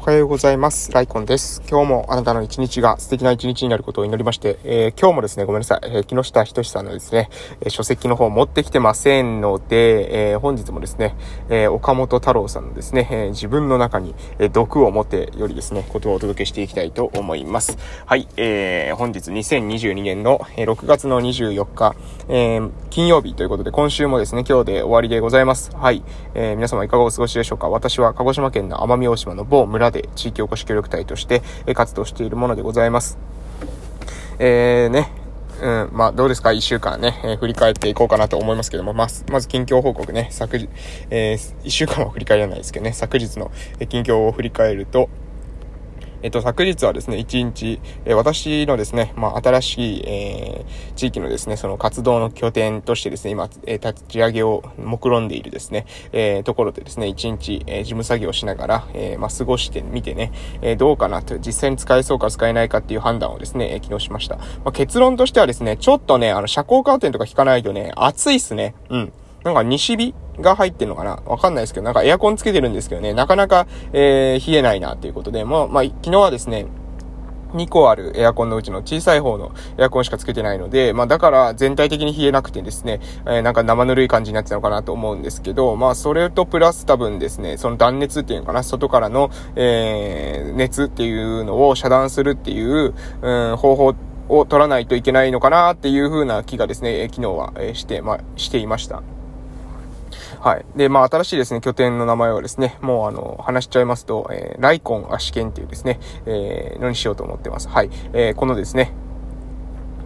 おはようございます。ライコンです。今日もあなたの一日が素敵な一日になることを祈りまして、えー、今日もですね、ごめんなさい、えー、木下仁さんのですね、えー、書籍の方持ってきてませんので、え本日もですね、え岡本太郎さんのですね、え自分の中に、え毒を持てよりですね、ことをお届けしていきたいと思います。はい、え本日2022年の、6月の24日、え金曜日ということで、今週もですね、今日で終わりでございます。はい、え皆様いかがお過ごしでしょうか私は鹿児島県の奄美大島の某村で地域おこし協力隊として活動しているものでございます。えー、ね、うん、まあ、どうですか？一週間ね、えー、振り返っていこうかなと思いますけども、まあ、まず近況報告ね、昨日、えー、一週間は振り返らないですけどね、昨日の近況を振り返ると、えっと、昨日はですね、一日、え、私のですね、まあ、新しい、えー、地域のですね、その活動の拠点としてですね、今、えー、立ち上げを目論んでいるですね、えー、ところでですね、一日、えー、事務作業をしながら、えー、まあ、過ごしてみてね、えー、どうかなと、実際に使えそうか使えないかっていう判断をですね、えー、昨日しました。まあ、結論としてはですね、ちょっとね、あの、遮光カーテンとか引かないとね、暑いっすね。うん。なんか西日が入ってんのかな？わかんないですけど、なんかエアコンつけてるんですけどね、なかなか、えー、冷えないなっていうことで、もう、まあ、昨日はですね、2個あるエアコンのうちの小さい方のエアコンしかつけてないので、まあだから全体的に冷えなくてですね、えー、なんか生ぬるい感じになってたのかなと思うんですけど、まあそれとプラス多分ですね、その断熱っていうのかな、外からの、えー、熱っていうのを遮断するっていう、うん、方法を取らないといけないのかなっていう風な気がですね、昨日は、えー、して、まあ、していました。はい。で、まあ、新しいですね、拠点の名前はですね、もうあの、話しちゃいますと、えー、ライコン足剣っていうですね、えー、のにしようと思ってます。はい。えー、このですね、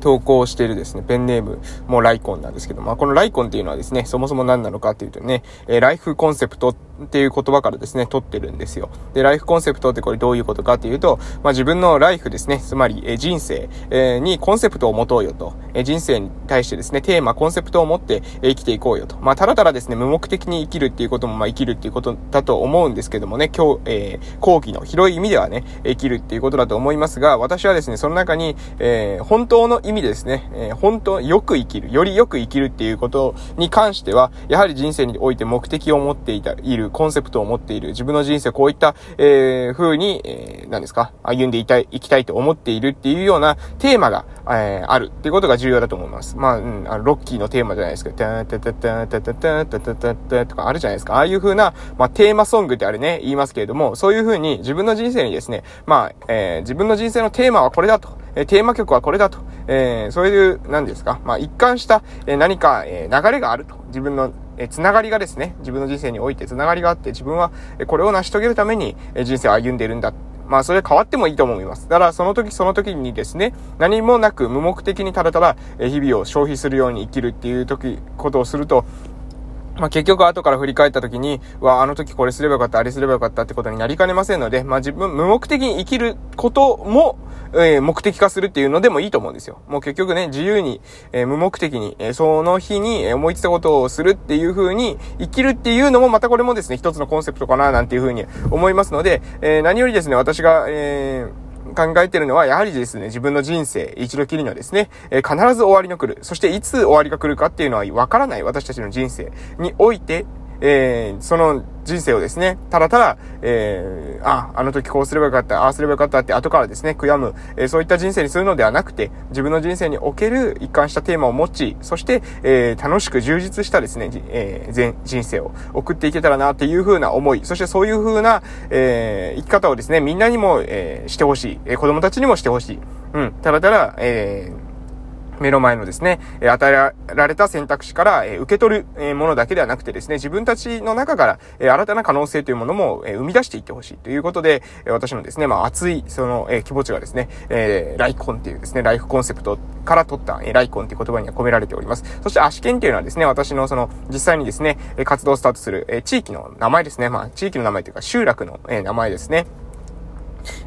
投稿しているですね、ペンネームもライコンなんですけど、まあ、このライコンっていうのはですね、そもそも何なのかっていうとね、えー、ライフコンセプトっていう言葉からですね、取ってるんですよ。で、ライフコンセプトってこれどういうことかっていうと、まあ、自分のライフですね、つまり、えー、人生、えー、にコンセプトを持とうよと、えー、人生に対してですね、テーマ、コンセプトを持って、えー、生きていこうよと。まあ、ただただですね、無目的に生きるっていうことも、まあ、生きるっていうことだと思うんですけどもね、今日、えー、後期の広い意味ではね、生きるっていうことだと思いますが、私はですね、その中に、えー、本当の意意味ですね、えー、本当、よく生きる、よりよく生きるっていうことに関しては、やはり人生において目的を持っていた、いる、コンセプトを持っている、自分の人生こういった、えー、風に、えー、何ですか、歩んでいたい、生きたいと思っているっていうようなテーマが、えー、あるっていうことが重要だと思います。まあ、うん、あのロッキーのテーマじゃないですか、タタタタタタタタタタタとかあるじゃないですか。ああいう風な、まあ、テーマソングってあれね、言いますけれども、そういう風に自分の人生にですね、まあ、えー、自分の人生のテーマはこれだと。えテーマ曲はこれだと。えー、そういう、何ですかまあ、一貫した、え何か、え流れがあると。自分の、えつながりがですね、自分の人生においてつながりがあって、自分は、えこれを成し遂げるために、え人生を歩んでいるんだ。まあ、それ変わってもいいと思います。だから、その時その時にですね、何もなく無目的にただただ、日々を消費するように生きるっていう時、ことをすると、まあ、結局後から振り返った時に、わ、あの時これすればよかった、あれすればよかったってことになりかねませんので、まあ、自分、無目的に生きることも、えー、目的化するっていうのでもいいと思うんですよ。もう結局ね、自由に、えー、無目的に、えー、その日に思いついたことをするっていう風に生きるっていうのもまたこれもですね、一つのコンセプトかななんていう風に思いますので、え何よりですね、私が、えー考えてるのは、やはりですね、自分の人生、一度きりのですね、え、必ず終わりの来る。そしていつ終わりが来るかっていうのはわからない私たちの人生において、えー、その人生をですね、ただただ、えー、あ、あの時こうすればよかった、ああすればよかったって後からですね、悔やむ、えー、そういった人生にするのではなくて、自分の人生における一貫したテーマを持ち、そして、えー、楽しく充実したですね、えー、全人生を送っていけたらなっていう風な思い、そしてそういう風な、えー、生き方をですね、みんなにも、えー、してほしい、えー、子供たちにもしてほしい。うん、ただただ、えー、目の前のですね、与えられた選択肢から受け取るものだけではなくてですね、自分たちの中から新たな可能性というものも生み出していってほしいということで、私のですね、まあ熱いその気持ちがですね、ライコンっていうですね、ライフコンセプトから取ったライコンっていう言葉には込められております。そして足剣っていうのはですね、私のその実際にですね、活動をスタートする地域の名前ですね。まあ地域の名前というか集落の名前ですね。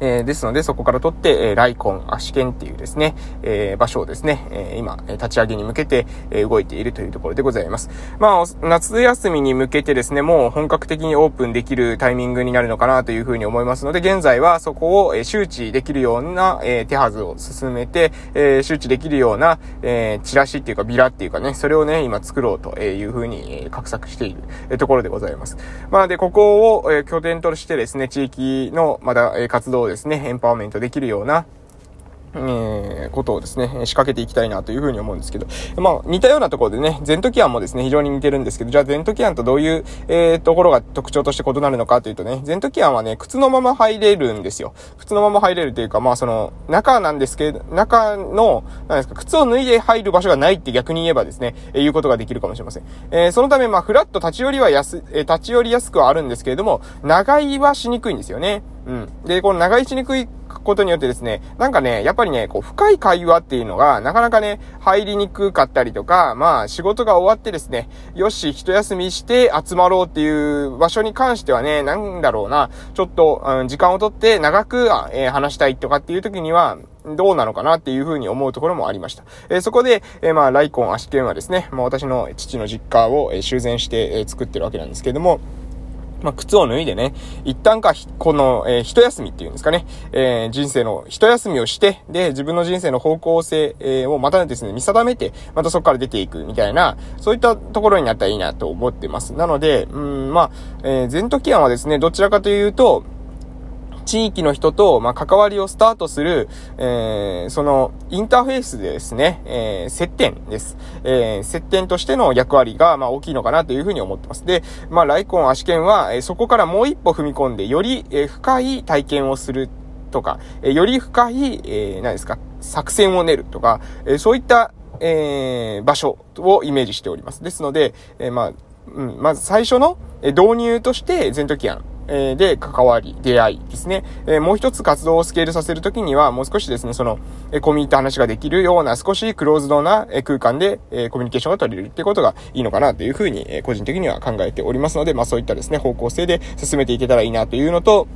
えー、ですので、そこから取って、えー、ライコン、アシケンっていうですね、えー、場所をですね、えー、今、立ち上げに向けて、えー、動いているというところでございます。まあ、夏休みに向けてですね、もう本格的にオープンできるタイミングになるのかなというふうに思いますので、現在はそこを、えー、周知できるような、えー、手はずを進めて、えー、周知できるような、えー、チラシっていうかビラっていうかね、それをね、今作ろうというふうに、えー、画策しているところでございます。まあ、で、ここを、えー、拠点としてですね、地域のまだ、えー、活動ですね、エンパワーメントできるような、えー、ことをですね、仕掛けていきたいなというふうに思うんですけど、まあ、似たようなところでね、ゼントキアンもですね、非常に似てるんですけど、じゃあゼントキアンとどういう、えー、ところが特徴として異なるのかというとね、ゼントキアンはね、靴のまま入れるんですよ。靴のまま入れるというか、まあ、その、中なんですけど、中の、なんですか、靴を脱いで入る場所がないって逆に言えばですね、えー、いうことができるかもしれません。えー、そのため、まあ、フラット立ち寄りは安、え、立ち寄りやすくはあるんですけれども、長居はしにくいんですよね。うん。で、この長居しにくいことによってですね、なんかね、やっぱりね、こう、深い会話っていうのが、なかなかね、入りにくかったりとか、まあ、仕事が終わってですね、よし、一休みして集まろうっていう場所に関してはね、なんだろうな、ちょっと、うん、時間をとって長く、えー、話したいとかっていう時には、どうなのかなっていうふうに思うところもありました。えー、そこで、えー、まあ、ライコン、アシケンはですね、まあ、私の父の実家を、え修繕して、え作ってるわけなんですけれども、まあ、靴を脱いでね、一旦か、この、えー、一休みっていうんですかね、えー、人生の一休みをして、で、自分の人生の方向性、えー、をまたですね、見定めて、またそこから出ていくみたいな、そういったところになったらいいなと思ってます。なので、うん、まあ、えー、ゼントキアンはですね、どちらかというと、地域の人と、まあ、関わりをスタートする、えー、その、インターフェースでですね、えー、接点です。えー、接点としての役割が、まあ、大きいのかなというふうに思ってます。で、まあ、ライコン、アシケンは、え、そこからもう一歩踏み込んで、より、え、深い体験をするとか、え、より深い、えー、何ですか、作戦を練るとか、え、そういった、えー、場所をイメージしております。ですので、え、まあ、うん、まず最初の導入として、ゼントキアン、えで、関わり、出会いですね。えもう一つ活動をスケールさせるときには、もう少しですね、その、えコミュニティ話ができるような少しクローズドな、え空間で、えコミュニケーションが取れるってことがいいのかなというふうに、え個人的には考えておりますので、まあそういったですね、方向性で進めていけたらいいなというのと、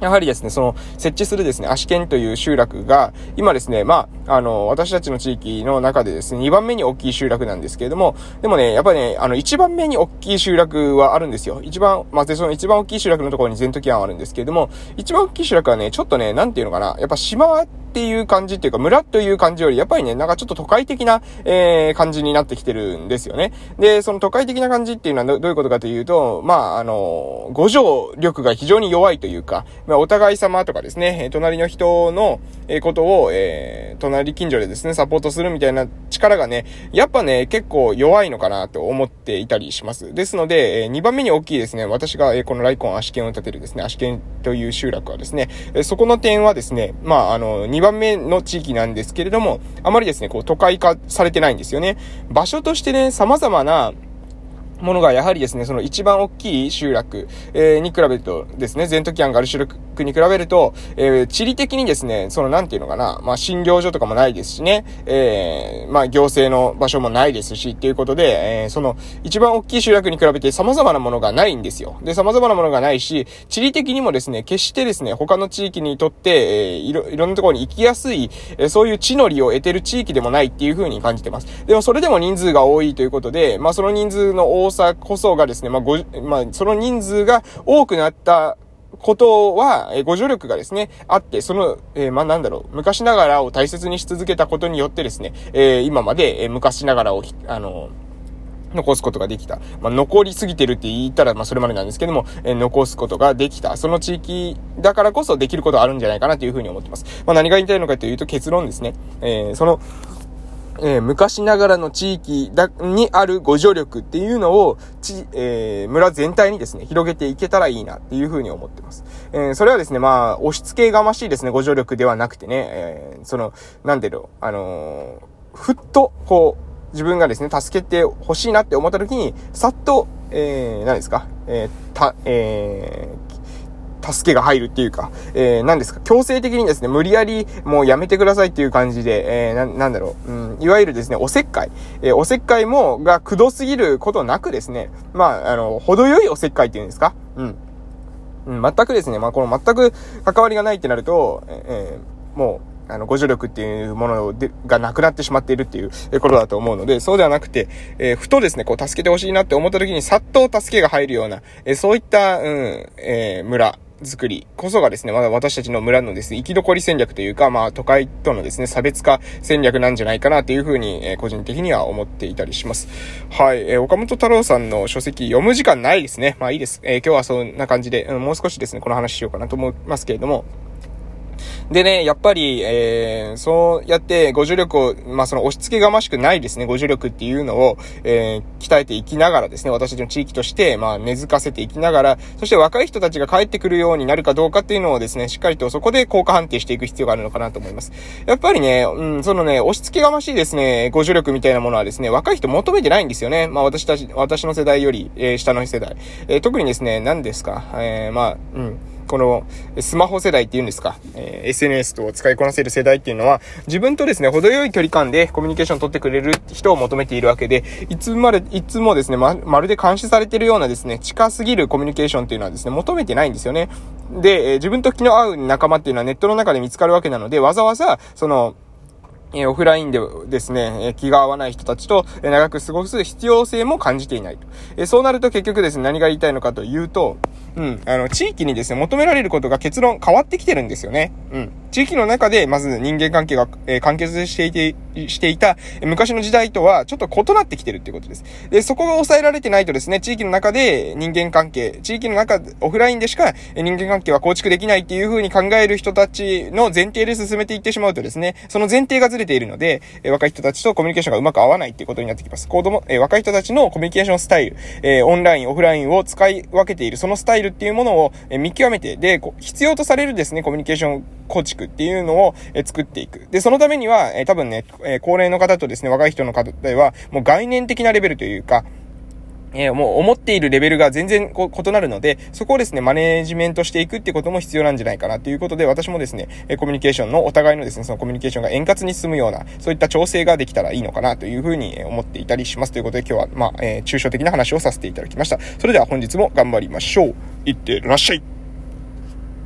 やはりですね、その、設置するですね、足剣という集落が、今ですね、まあ、あの、私たちの地域の中でですね、2番目に大きい集落なんですけれども、でもね、やっぱりね、あの、1番目に大きい集落はあるんですよ。一番、まあ、その一番大きい集落のところに全時案あるんですけれども、一番大きい集落はね、ちょっとね、なんていうのかな、やっぱ島っていう感じっていうか、村という感じより、やっぱりね、なんかちょっと都会的な、えー、感じになってきてるんですよね。で、その都会的な感じっていうのはどういうことかというと、まあ、あの、五条力が非常に弱いというか、まあ、お互い様とかですね、隣の人の、えことを、えー、隣近所でですね、サポートするみたいな力がね、やっぱね、結構弱いのかなと思っていたりします。ですので、えー、2番目に大きいですね、私が、えー、このライコン足剣を立てるですね、足剣という集落はですね、えー、そこの点はですね、まあ、あの、2番目の地域なんですけれども、あまりですね、こう、都会化されてないんですよね。場所としてね、様々な、ものがやはりですね、その一番大きい集落、えー、に比べるとですね、ゼントキアンがある集落に比べると、えー、地理的にですね、そのなんていうのかな、まあ診療所とかもないですしね、えー、まあ行政の場所もないですし、っていうことで、えー、その一番大きい集落に比べて様々なものがないんですよ。で、様々なものがないし、地理的にもですね、決してですね、他の地域にとって、えー、いろ、いろんなところに行きやすい、えー、そういう地の利を得てる地域でもないっていう風に感じてます。でもそれでも人数が多いということで、まあその人数の多さこそがですね、まあご、まあその人数が多くなったことは、えご助力がですね、あって、その、えー、まあ、なんだろう、昔ながらを大切にし続けたことによってですね、えー、今まで、え昔ながらを、あの残すことができた。まあ、残りすぎてるって言ったら、まあ、それまでなんですけども、えー、残すことができた。その地域だからこそできることあるんじゃないかなというふうに思ってます。まあ、何が言いたいのかというと結論ですね。えー、その、えー、昔ながらの地域だ、にあるご助力っていうのを、ち、えー、村全体にですね、広げていけたらいいなっていうふうに思ってます。えー、それはですね、まあ、押し付けがましいですね、ご助力ではなくてね、え、その、なんでろう、あの、ふっと、こう、自分がですね、助けて欲しいなって思った時に、さっと、えー、何ですか、え、た、えー、助けが入るっていうか、えー、何ですか、強制的にですね、無理やりもうやめてくださいっていう感じで、えー、な、なんだろう、うん、いわゆるですね、おせっかい、えー、おせっかいも、が、くどすぎることなくですね、まあ、あの、程よいおせっかいっていうんですか、うん。うん、全くですね、まあ、この全く関わりがないってなると、えー、もう、あの、ご助力っていうものでがなくなってしまっているっていうことだと思うので、そうではなくて、えー、ふとですね、こう、助けてほしいなって思った時に、さっと助けが入るような、えー、そういった、うん、えー、村、作りこそがですね、まだ私たちの村のですね、生き残り戦略というか、まあ都会とのですね、差別化戦略なんじゃないかなというふうに、えー、個人的には思っていたりします。はい、えー、岡本太郎さんの書籍読む時間ないですね。まあいいです。えー、今日はそんな感じで、もう少しですね、この話しようかなと思いますけれども、でね、やっぱり、えー、そうやってご助力を、まあ、その押し付けがましくないですね、ご助力っていうのを、えー、鍛えていきながらですね、私たちの地域として、まあ、根付かせていきながら、そして若い人たちが帰ってくるようになるかどうかっていうのをですね、しっかりとそこで効果判定していく必要があるのかなと思います。やっぱりね、うん、そのね、押し付けがましいですね、ご助力みたいなものはですね、若い人求めてないんですよね。まあ、私たち、私の世代より、えー、下の世代。えー、特にですね、何ですか、えー、まあ、うん。このスマホ世代っていうんですか、え、SNS と使いこなせる世代っていうのは、自分とですね、程よい距離感でコミュニケーションを取ってくれる人を求めているわけで、いつまで、いつもですね、ま、まるで監視されてるようなですね、近すぎるコミュニケーションっていうのはですね、求めてないんですよね。で、え、自分と気の合う仲間っていうのはネットの中で見つかるわけなので、わざわざ、その、えオフラインでですね、え気が合わない人たちと、え長く過ごす必要性も感じていないと。えそうなると結局ですね、何が言いたいのかというと、うん、あの、地域にですね、求められることが結論変わってきてるんですよね。うん。地域の中で、まず人間関係が、えー、完結していて、していた、昔の時代とはちょっと異なってきてるっていうことです。で、そこが抑えられてないとですね、地域の中で人間関係、地域の中、オフラインでしか人間関係は構築できないっていう風に考える人たちの前提で進めていってしまうとですね、その前提がずれているので、若い人たちとコミュニケーションがうまく合わないっていうことになってきます。子供、若い人たちのコミュニケーションスタイル、オンライン、オフラインを使い分けている、そのスタイルっていうものを見極めて、で、必要とされるですね、コミュニケーション構築っていうのを作っていく。で、そのためには、多分ね、え高齢の方とですね、若い人の方では、もう概念的なレベルというか、えー、もう思っているレベルが全然こ異なるので、そこをですね、マネージメントしていくってことも必要なんじゃないかなということで、私もですね、えコミュニケーションのお互いのですね、そのコミュニケーションが円滑に進むような、そういった調整ができたらいいのかなというふうに思っていたりします。ということで今日は、まあ、えー、抽象的な話をさせていただきました。それでは本日も頑張りましょう。いってらっしゃい。